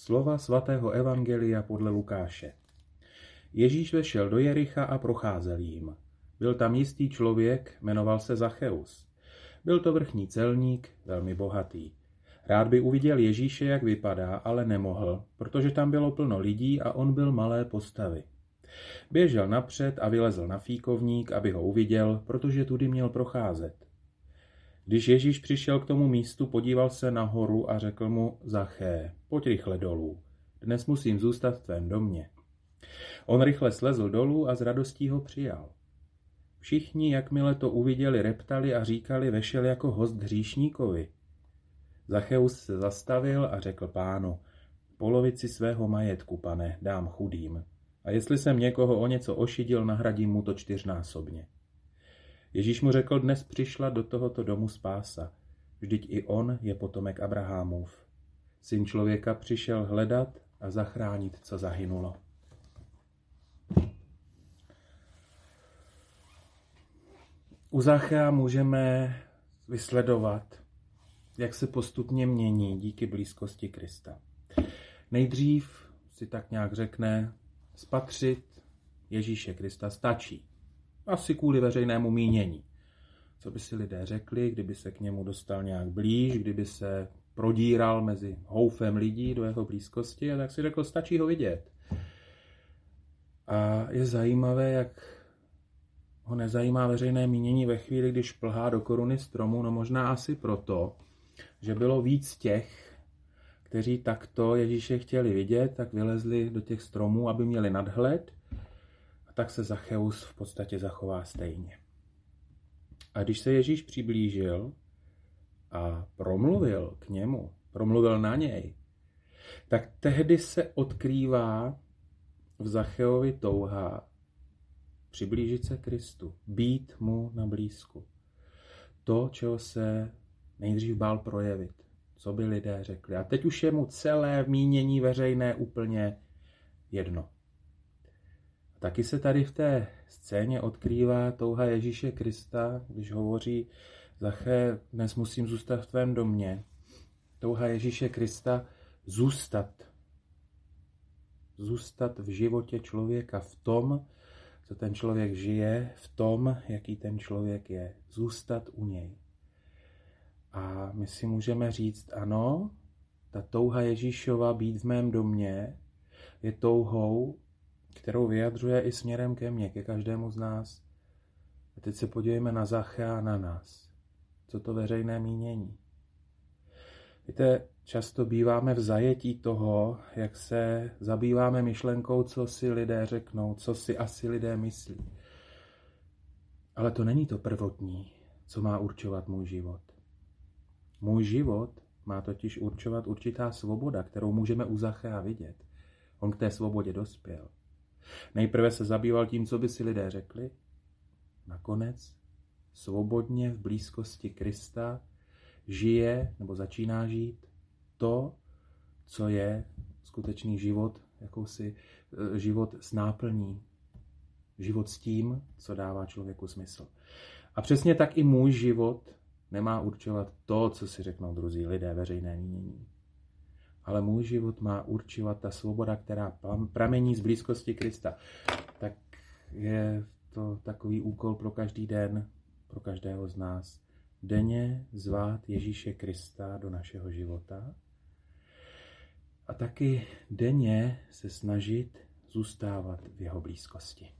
Slova svatého Evangelia podle Lukáše. Ježíš vešel do Jericha a procházel jím. Byl tam jistý člověk, jmenoval se Zacheus. Byl to vrchní celník, velmi bohatý. Rád by uviděl Ježíše, jak vypadá, ale nemohl, protože tam bylo plno lidí a on byl malé postavy. Běžel napřed a vylezl na fíkovník, aby ho uviděl, protože tudy měl procházet. Když Ježíš přišel k tomu místu, podíval se nahoru a řekl mu, Zaché, pojď rychle dolů. Dnes musím zůstat v tvém domě. On rychle slezl dolů a s radostí ho přijal. Všichni, jakmile to uviděli, reptali a říkali, vešel jako host hříšníkovi. Zacheus se zastavil a řekl pánu, polovici svého majetku, pane, dám chudým. A jestli jsem někoho o něco ošidil, nahradím mu to čtyřnásobně. Ježíš mu řekl, dnes přišla do tohoto domu spása. Vždyť i on je potomek Abrahamův. Syn člověka přišel hledat a zachránit, co zahynulo. U Zachea můžeme vysledovat, jak se postupně mění díky blízkosti Krista. Nejdřív si tak nějak řekne, spatřit Ježíše Krista stačí. Asi kvůli veřejnému mínění. Co by si lidé řekli, kdyby se k němu dostal nějak blíž, kdyby se prodíral mezi houfem lidí do jeho blízkosti a tak si řekl, stačí ho vidět. A je zajímavé, jak ho nezajímá veřejné mínění ve chvíli, když plhá do koruny stromu, no možná asi proto, že bylo víc těch, kteří takto Ježíše chtěli vidět, tak vylezli do těch stromů, aby měli nadhled tak se Zacheus v podstatě zachová stejně. A když se Ježíš přiblížil a promluvil k němu, promluvil na něj, tak tehdy se odkrývá v Zacheovi touha přiblížit se Kristu, být mu na blízku. To, čeho se nejdřív bál projevit, co by lidé řekli. A teď už je mu celé mínění veřejné úplně jedno. Taky se tady v té scéně odkrývá touha Ježíše Krista, když hovoří, Zaché, dnes musím zůstat v tvém domě. Touha Ježíše Krista zůstat. Zůstat v životě člověka v tom, co ten člověk žije, v tom, jaký ten člověk je. Zůstat u něj. A my si můžeme říct, ano, ta touha Ježíšova být v mém domě je touhou, kterou vyjadřuje i směrem ke mně, ke každému z nás. A teď se podívejme na Zache a na nás. Co to veřejné mínění? Víte, často býváme v zajetí toho, jak se zabýváme myšlenkou, co si lidé řeknou, co si asi lidé myslí. Ale to není to prvotní, co má určovat můj život. Můj život má totiž určovat určitá svoboda, kterou můžeme u Zachea vidět. On k té svobodě dospěl. Nejprve se zabýval tím, co by si lidé řekli. Nakonec svobodně v blízkosti Krista žije nebo začíná žít to, co je skutečný život, jakousi eh, život s náplní, život s tím, co dává člověku smysl. A přesně tak i můj život nemá určovat to, co si řeknou druzí lidé, veřejné. Ale můj život má určovat ta svoboda, která pramení z blízkosti Krista. Tak je to takový úkol pro každý den, pro každého z nás. Denně zvát Ježíše Krista do našeho života a taky denně se snažit zůstávat v jeho blízkosti.